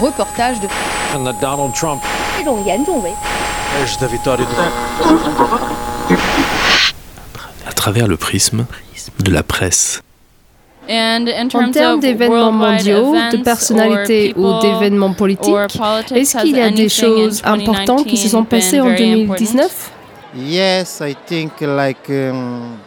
Reportage de Donald Trump. À travers le prisme de la presse. En termes d'événements mondiaux, de personnalités ou d'événements politiques, est-ce qu'il y a des choses importantes qui se sont passées en 2019 Yes, I think like. Um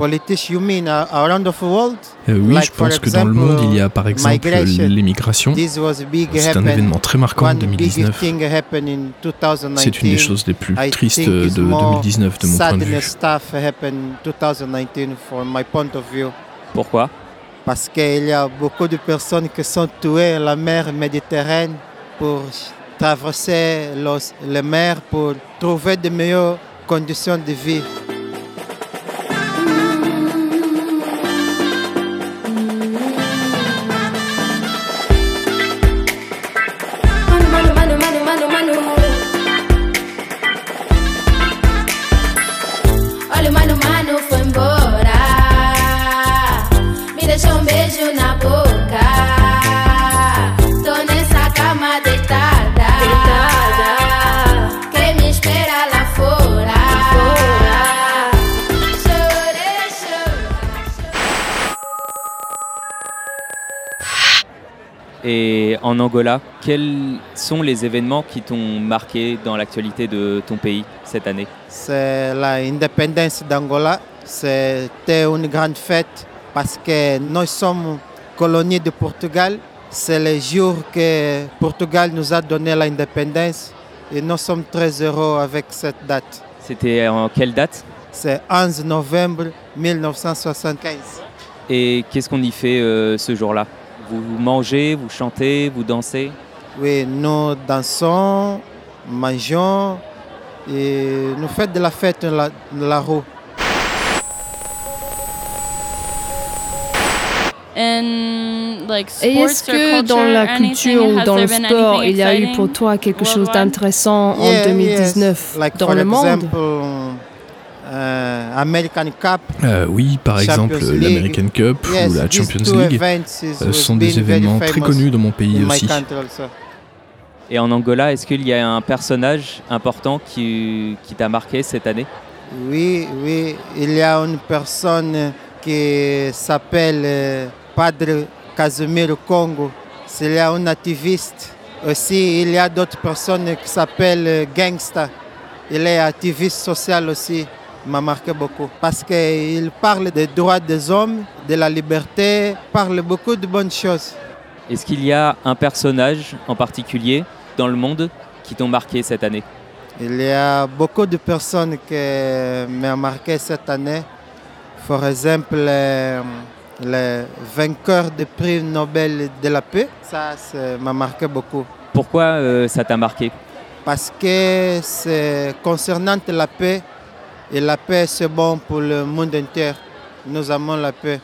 politics you mean around the world? Euh, oui, Like, je pense que dans le monde, il y a par exemple migration. l'émigration. This was a big C'est un événement très marquant en One big 2019. thing happened in 2019. C'est une des choses les plus tristes de it's more 2019 de mon point de vue. sadness stuff happened in 2019 from my point of view. Pourquoi? Parce qu'il y a beaucoup de personnes qui sont tuées à la mer Méditerranée pour traverser los- la mer pour trouver de meilleures conditions de vie. Et en Angola, quels sont les événements qui t'ont marqué dans l'actualité de ton pays cette année? C'est l'indépendance d'Angola. C'était une grande fête parce que nous sommes colonie de Portugal. C'est le jour que Portugal nous a donné l'indépendance et nous sommes très heureux avec cette date. C'était en quelle date? C'est 11 novembre 1975. Et qu'est-ce qu'on y fait euh, ce jour-là? Vous, vous mangez, vous chantez, vous dansez Oui, nous dansons, mangeons et nous faisons de la fête dans la, dans la rue. Et est-ce que dans la culture ou dans le sport, il y a eu pour toi quelque chose d'intéressant en Yeah, 2019 yes. Like dans le monde? American Cup. Euh, oui, par exemple Champions League. l'American Cup Yes, ou la these Champions League euh, was sont des événements très connus dans mon pays in my aussi. Et en Angola, est-ce qu'il y a un personnage important qui, qui t'a marqué cette année? Oui, oui, il y a une personne qui s'appelle euh, Padre Casimiro Congo. C'est un activiste. Aussi, il y a d'autres personnes qui s'appellent euh, Gangsta. Il est activiste social aussi. M'a marqué beaucoup. Parce qu'il parle des droits des hommes, de la liberté, parle beaucoup de bonnes choses. Est-ce qu'il y a un personnage en particulier dans le monde qui t'ont marqué cette année? Il y a beaucoup de personnes qui m'ont marqué cette année. Par exemple, euh, le vainqueur du prix Nobel de la paix. Ça, ça m'a marqué beaucoup. Pourquoi euh, ça t'a marqué? Parce que c'est concernant la paix. Et la paix, c'est bon pour le monde entier. Nous avons la paix.